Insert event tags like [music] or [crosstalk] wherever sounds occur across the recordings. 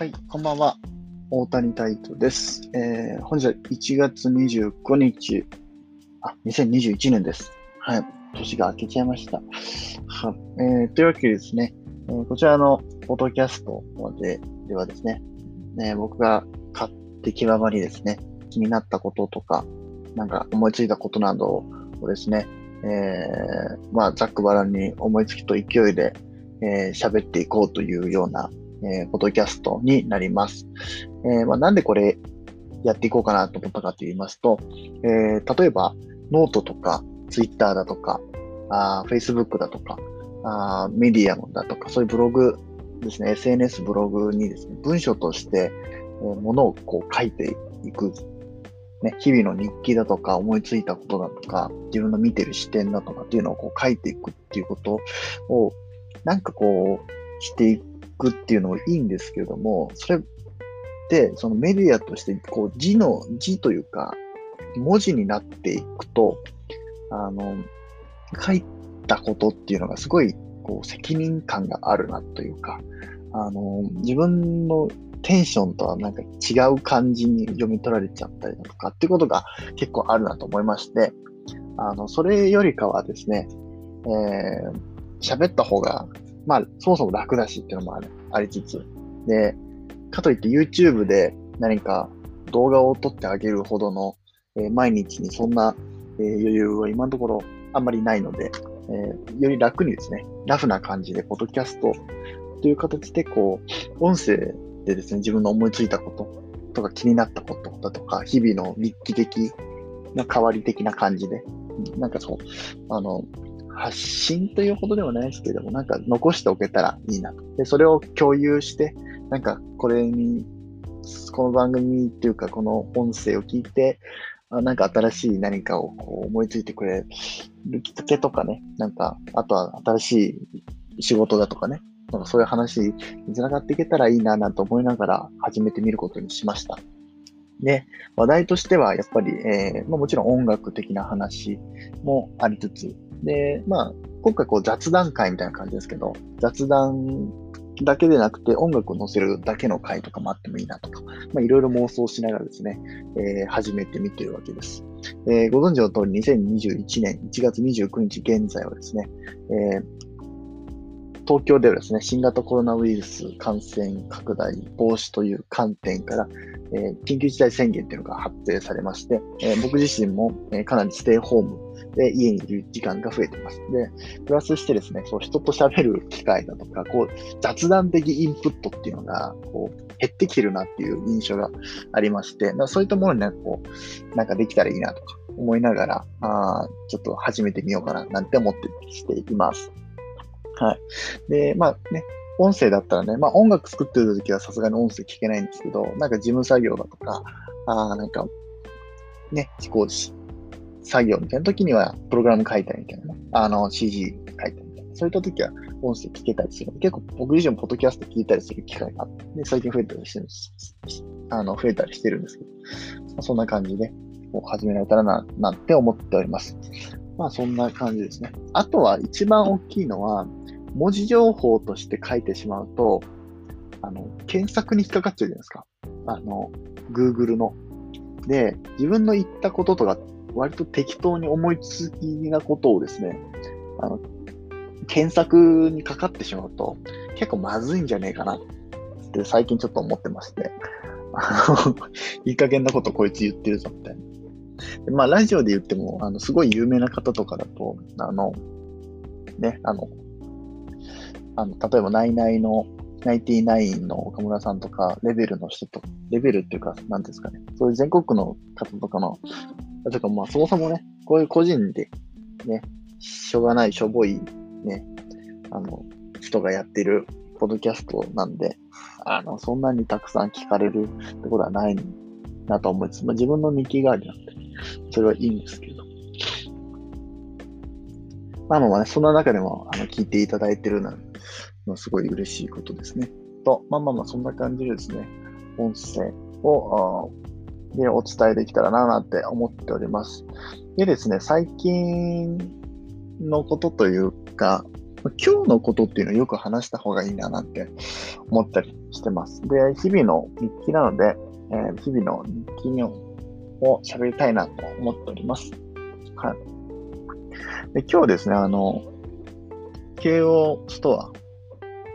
はい、こんばんは。大谷タイトです。えー、本日は1月25日、あ、2021年です。はい、年が明けちゃいました。はえー、というわけでですね、えー、こちらのポッドキャストでではですね、え、僕が勝手気ままにですね、気になったこととか、なんか思いついたことなどをですね、えー、まあ、ざっくばらんに思いつきと勢いでえー、喋っていこうというような、えー、ポッドキャストになります。えー、まあ、なんでこれやっていこうかなと思ったかと言いますと、えー、例えばノートとかツイッターだとか、あ Facebook だとか、あメディアムだとか、そういうブログですね、SNS ブログにですね、文章として、えー、ものをこう書いていく、ね、日々の日記だとか、思いついたことだとか、自分の見てる視点だとかっていうのをこう書いていくっていうことを、なんかこう、していくくっていうのもいいんですけれども、それって、そのメディアとして、こう、字の、字というか、文字になっていくと、あの、書いたことっていうのがすごい、こう、責任感があるなというか、あの、自分のテンションとはなんか違う感じに読み取られちゃったりだとかっていうことが結構あるなと思いまして、あの、それよりかはですね、えー、喋った方が、まあ、そもそも楽だしっていうのもある。ありつつ、で、かといって YouTube で何か動画を撮ってあげるほどの、えー、毎日にそんな、えー、余裕は今のところあんまりないので、えー、より楽にですね、ラフな感じで、ポッドキャストという形で、こう、音声でですね、自分の思いついたこととか気になったことだとか、日々の日記的な変わり的な感じで、なんかそう、あの、発信というほどではないですけども、なんか残しておけたらいいなと。で、それを共有して、なんかこれに、この番組っていうか、この音声を聞いて、あなんか新しい何かをこう思いついてくれるきっかけとかね、なんか、あとは新しい仕事だとかね、なんかそういう話につながっていけたらいいななんて思いながら始めてみることにしました。で、話題としてはやっぱり、えーまあ、もちろん音楽的な話もありつつ、で、まあ、今回こう雑談会みたいな感じですけど、雑談だけでなくて音楽を載せるだけの回とかもあってもいいなとか、まあ、いろいろ妄想しながらですね、えー、始めてみてるわけです。えー、ご存知の通り2021年1月29日現在はですね、えー、東京ではですね、新型コロナウイルス感染拡大防止という観点から、え、緊急事態宣言というのが発令されまして、え、僕自身も、え、かなりステイホームで家にいる時間が増えてます。で、プラスしてですね、そう人と喋る機会だとか、こう雑談的インプットっていうのがこう減ってきてるなっていう印象がありまして、そういったものになんかこう、なんかできたらいいなとか思いながら、あちょっと始めてみようかななんて思ってしています。はい。で、まあね、音声だったらね、まあ音楽作ってる時はさすがに音声聞けないんですけど、なんか事務作業だとか、ああなんか、ね、飛行士、作業みたいな時には、プログラム書いたりみたいなね、あの、CG 書いたりみたいな。そういった時は音声聞けたりする。結構僕自身もポッドキャスト聞いたりする機会があって、最近増えたりしてるんです。あの、増えたりしてるんですけど、まあ、そんな感じで、こう始められたらな、なんて思っております。まあそんな感じですね。あとは一番大きいのは、文字情報として書いてしまうと、あの、検索に引っかかっちゃうじゃないですか。あの、Google の。で、自分の言ったこととか、割と適当に思いつきなことをですね、あの、検索にかかってしまうと、結構まずいんじゃねえかなって最近ちょっと思ってまして、あ [laughs] のいい加減なことこいつ言ってるぞみたいな。まあ、ラジオで言っても、あの、すごい有名な方とかだと、あの、ね、あの、あの、例えば、ナイナイの、ナイティナインの岡村さんとか、レベルの人と、レベルっていうか、なんですかね、そういう全国の方とかの、とか、まあ、そもそもね、こういう個人で、ね、しょうがない、しょぼい、ね、あの、人がやってるポッドキャストなんで、あの、そんなにたくさん聞かれるところはないなと思います。まあ、自分の日記代わりなんで、それはいいんですけど。まあまあね、そんな中でもあの聞いていただいてるのはすごい嬉しいことですね。と、まあまあまあ、そんな感じでですね、音声をでお伝えできたらななんて思っております。でですね、最近のことというか、今日のことっていうのをよく話した方がいいななんて思ったりしてます。で、日々の日記なので、えー、日々の日記を喋りたいなと思っております。はい。で今日ですね、あの、京王ストア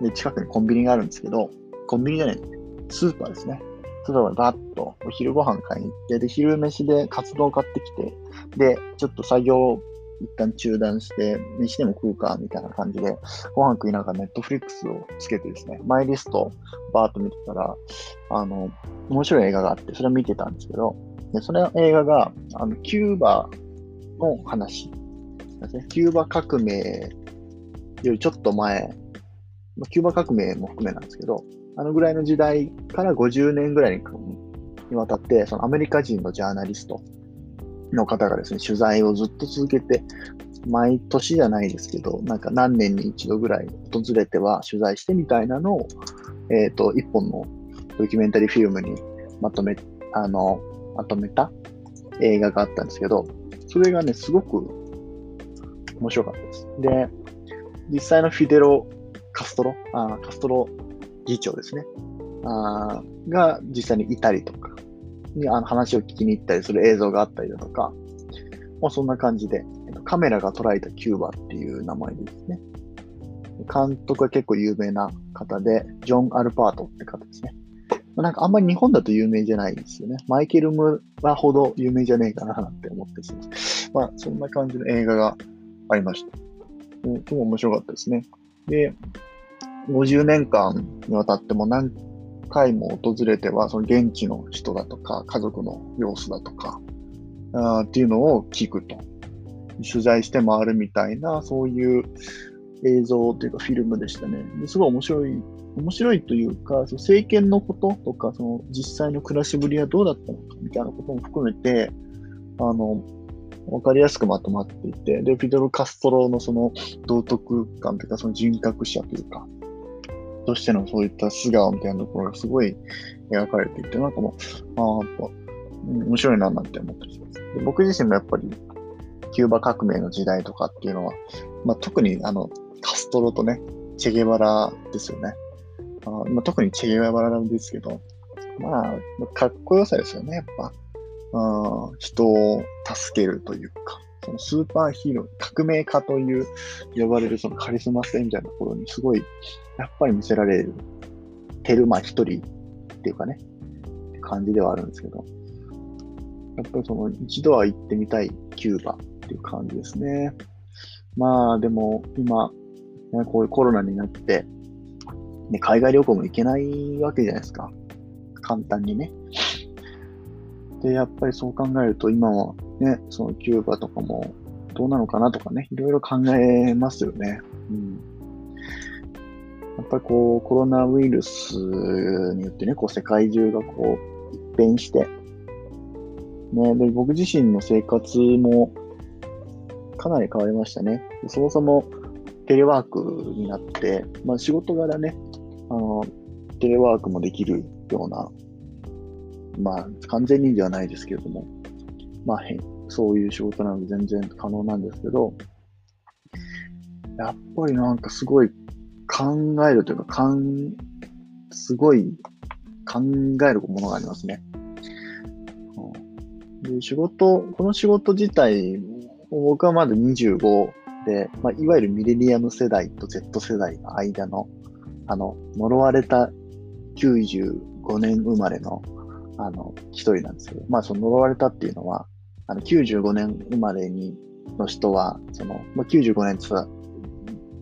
で近くにコンビニがあるんですけど、コンビニじゃない、スーパーですね。スーパーバッとお昼ご飯買いに行って、で、昼飯でカツ丼買ってきて、で、ちょっと作業一旦中断して、飯でも食うか、みたいな感じで、ご飯食いながらネットフリックスをつけてですね、マイリストバーっと見てたら、あの、面白い映画があって、それを見てたんですけど、でその映画が、あの、キューバの話ですね。キューバ革命よりちょっと前、キューバ革命も含めなんですけど、あのぐらいの時代から50年ぐらいにわたって、そのアメリカ人のジャーナリストの方がですね、取材をずっと続けて、毎年じゃないですけど、なんか何年に一度ぐらい訪れては取材してみたいなのを、えっ、ー、と、一本のドキュメンタリーフィルムにまとめ、あの、まとめた映画があったんですけど、それがね、すごく面白かったです。で、実際のフィデロ・カストロ、あカストロ議長ですね、あが実際にいたりとか、にあの話を聞きに行ったりする映像があったりだとか、もうそんな感じで、カメラが捉えたキューバっていう名前ですね。監督は結構有名な方で、ジョン・アルパートって方ですね。なんかあんまり日本だと有名じゃないですよね。マイケル・ムラほど有名じゃねえかななんて思ってす。まあ、そんな感じの映画がありました。うん、とも面白かったですね。で、50年間にわたっても何回も訪れては、その現地の人だとか、家族の様子だとか、あっていうのを聞くと。取材して回るみたいな、そういう映像というかフィルムでしたね。ですごい面白い、面白いというか、その政権のこととか、その実際の暮らしぶりはどうだったのかみたいなことも含めて、あの、わかりやすくまとまっていて、で、フィデル・カストロのその道徳感というか、その人格者というか、としてのそういった素顔みたいなところがすごい描かれていて、なんかもう、ああ、やっぱ、面白いななんて思ったりします。で僕自身もやっぱり、キューバ革命の時代とかっていうのは、まあ、特にあの、カストロとね、チェゲバラですよね。あまあ、特にチェゲバラなんですけど、まあ、かっこよさですよね、やっぱ。あ人を助けるというか、そのスーパーヒーロー、革命家という呼ばれるそのカリスマ性みたいなところにすごい、やっぱり見せられる、テルマ一人っていうかね、感じではあるんですけど、やっぱりその一度は行ってみたいキューバっていう感じですね。まあでも今、ね、こういうコロナになって、ね、海外旅行も行けないわけじゃないですか。簡単にね。で、やっぱりそう考えると、今はね、そのキューバとかもどうなのかなとかね、いろいろ考えますよね。うん。やっぱりこう、コロナウイルスによってね、こう、世界中がこう、一変して、ね、で、僕自身の生活もかなり変わりましたね。そもそもテレワークになって、まあ仕事柄ね、あの、テレワークもできるようなまあ、完全にではないですけれども、まあ、そういう仕事なので全然可能なんですけど、やっぱりなんかすごい考えるというか、かんすごい考えるものがありますね。で仕事、この仕事自体、僕はまだ25で、まあ、いわゆるミレニアム世代と Z 世代の間の、あの、呪われた95年生まれのあの、一人なんですけど、まあ、その呪われたっていうのは、あの、95年生まれに、の人は、その、まあ、95年って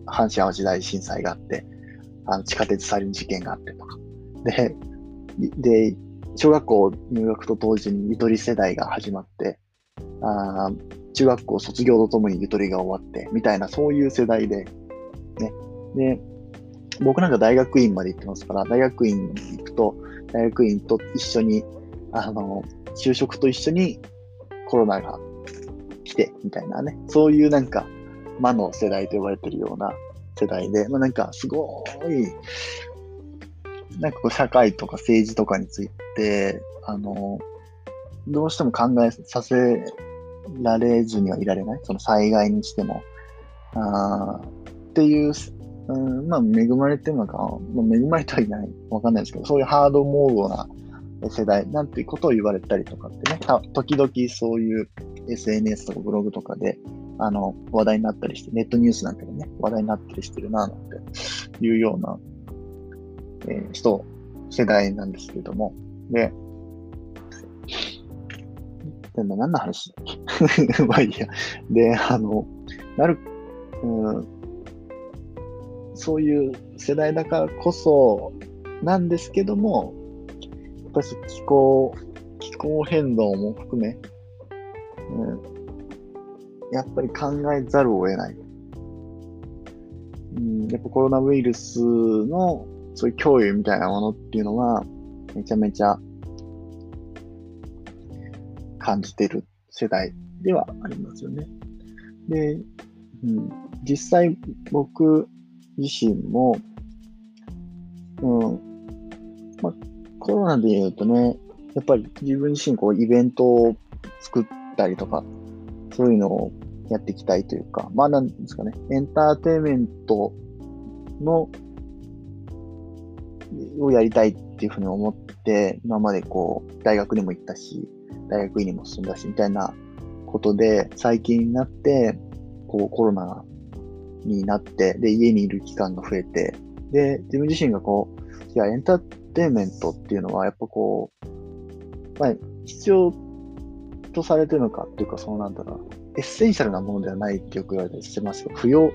阪神淡路大震災があって、あの、地下鉄サリン事件があってとか。で、で、小学校入学と同時にゆとり世代が始まって、あ中学校卒業とともにゆとりが終わって、みたいな、そういう世代で、ね。で、僕なんか大学院まで行ってますから、大学院に行くと、大学院と一緒に、あの、就職と一緒にコロナが来て、みたいなね、そういうなんか、魔の世代と呼ばれてるような世代で、まあなんかすごい、なんかこう社会とか政治とかについて、あの、どうしても考えさせられずにはいられない。その災害にしても、あっていう、うん、まあ、恵まれてるのか、まあ、恵まれてはいない、わかんないですけど、そういうハードモードな世代なんていうことを言われたりとかってね、時々そういう SNS とかブログとかで、あの、話題になったりして、ネットニュースなんかでね、話題になったりしてるな、なんていうような、えー、人、世代なんですけども、で、でも何の話？だっけまあいいや。で、あの、なる、うん、そういう世代だからこそなんですけども、やっぱり気候、気候変動も含め、うん、やっぱり考えざるを得ない。うん、やっぱコロナウイルスのそういう脅威みたいなものっていうのは、めちゃめちゃ感じてる世代ではありますよね。で、うん、実際僕自身も、うん、まあ、コロナで言うとね、やっぱり自分自身こうイベントを作ったりとか、そういうのをやっていきたいというか、まあなんですかね、エンターテインメントの、をやりたいっていうふうに思って、今までこう、大学にも行ったし、大学院にも進んだし、みたいなことで、最近になって、こうコロナになって、で、家にいる期間が増えて、で、自分自身がこう、いや、エンターテインメントっていうのは、やっぱこう、まあ、必要とされてるのかっていうか、そうなんだろう。エッセンシャルなものではないってよく言われたりしてますけど、不要、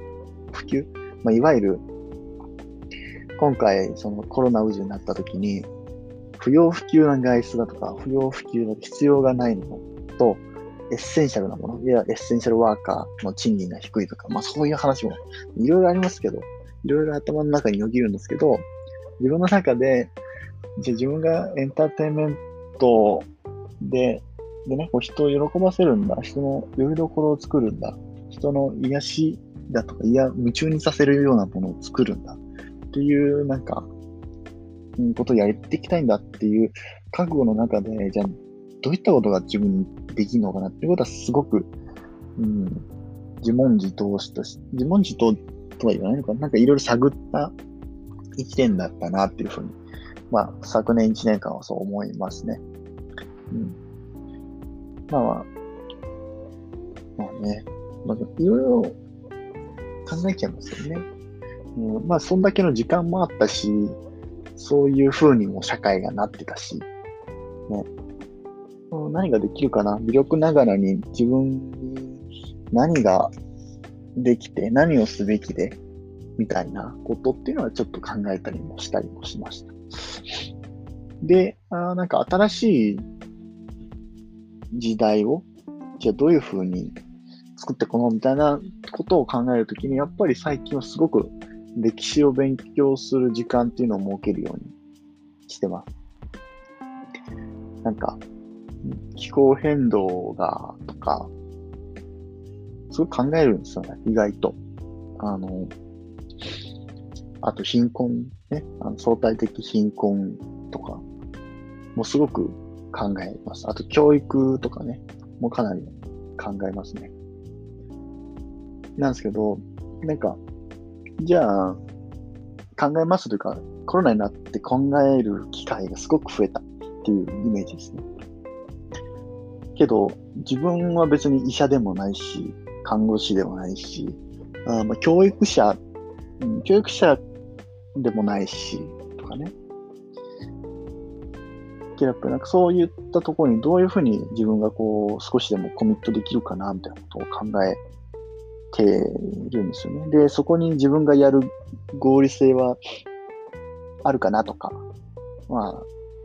不急、まあ、いわゆる、今回、そのコロナ禍になった時に、不要不急な外出だとか、不要不急の必要がないものと、エッセンシャルなもの、いや、エッセンシャルワーカーの賃金が低いとか、まあそういう話もいろいろありますけど、いろいろ頭の中によぎるんですけど、自分の中で、じゃあ自分がエンターテインメントで、でね、こう人を喜ばせるんだ、人のよりどころを作るんだ、人の癒しだとか、いや、夢中にさせるようなものを作るんだ。っていう、なんか、うんことをやっていきたいんだっていう覚悟の中で、じゃあ、どういったことが自分にできるのかな。っていうことはすごく、うん、自問自答したし、自問自答とは言わないのかな、なんかいろいろ探った一年だったなっていうふうに、まあ、昨年一年間はそう思いますね。うん。まあまあ、まあね、まあ、いろいろ考えちゃいますよね。うん、まあ、そんだけの時間もあったし、そういう風にも社会がなってたし、ね、何ができるかな微力ながらに自分に何ができて、何をすべきで、みたいなことっていうのはちょっと考えたりもしたりもしました。で、あなんか新しい時代を、じゃあどういう風に作っていこのみたいなことを考えるときに、やっぱり最近はすごく歴史を勉強する時間っていうのを設けるようにしてます。なんか、気候変動が、とか、すごい考えるんですよね、意外と。あの、あと貧困ね、あの相対的貧困とか、もすごく考えます。あと教育とかね、もかなり考えますね。なんですけど、なんか、じゃあ、考えますというか、コロナになって考える機会がすごく増えたっていうイメージですね。けど、自分は別に医者でもないし、看護師でもないし、あまあ教育者、教育者でもないし、とかね。けどやっぱなんかそういったところにどういうふうに自分がこう少しでもコミットできるかなみたいなことを考えているんですよね。で、そこに自分がやる合理性はあるかなとか、まあ、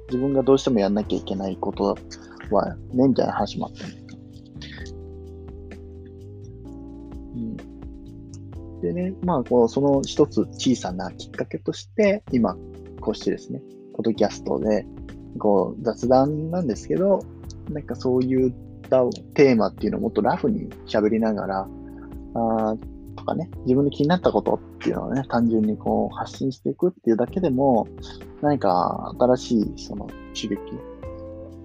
自分がどうしてもやんなきゃいけないことはね、みたいな話もあったんですうん、でね、まあ、こうその一つ小さなきっかけとして、今、こうしてですね、ポッドキャストで、こう、雑談なんですけど、なんかそういったテーマっていうのをもっとラフに喋りながら、あとかね、自分で気になったことっていうのをね、単純にこう発信していくっていうだけでも、何か新しいその刺激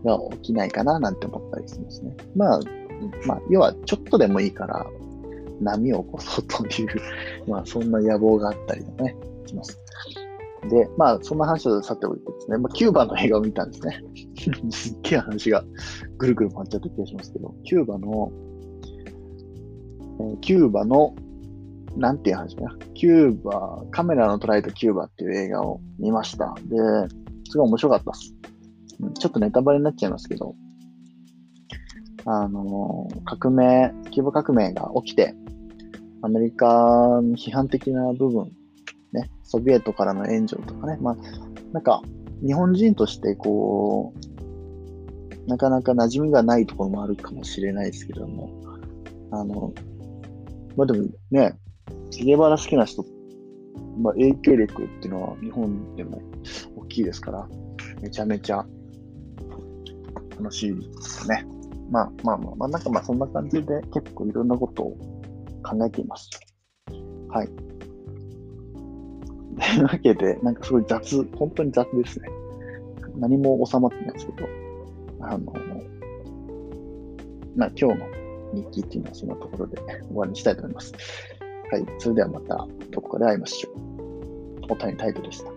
が起きないかななんて思ったりしますね。まあ、まあ、要はちょっとでもいいから、波を起こそうというまあ、そんな野望があったりとかね、します。で、まあ、そんな話をさておいてですね、まあ、キューバの映画を見たんですね。[laughs] すっげえ話がぐるぐる回っちゃった気がしますけど、キューバの、えー、キューバの、なんていう話かな。キューバ、カメラの捉えたキューバっていう映画を見ました。で、すごい面白かったです。ちょっとネタバレになっちゃいますけど、あの、革命、キューバ革命が起きて、アメリカに批判的な部分、ね、ソビエトからの援助とかね、まあ、なんか、日本人としてこう、なかなか馴染みがないところもあるかもしれないですけども、あの、まあでもね、チゲバラ好きな人、まあ影響力っていうのは日本でも大きいですから、めちゃめちゃ楽しいですね。まあまあまあ、まあ、なんかまあそんな感じで結構いろんなことを考えています。はい。というわけで、なんかすごい雑、本当に雑ですね。何も収まってないですけど、あの、まあ今日の日記っていうのはそのところで [laughs] 終わりにしたいと思います。はい。それではまたどこかで会いましょう。お便りタイトでした。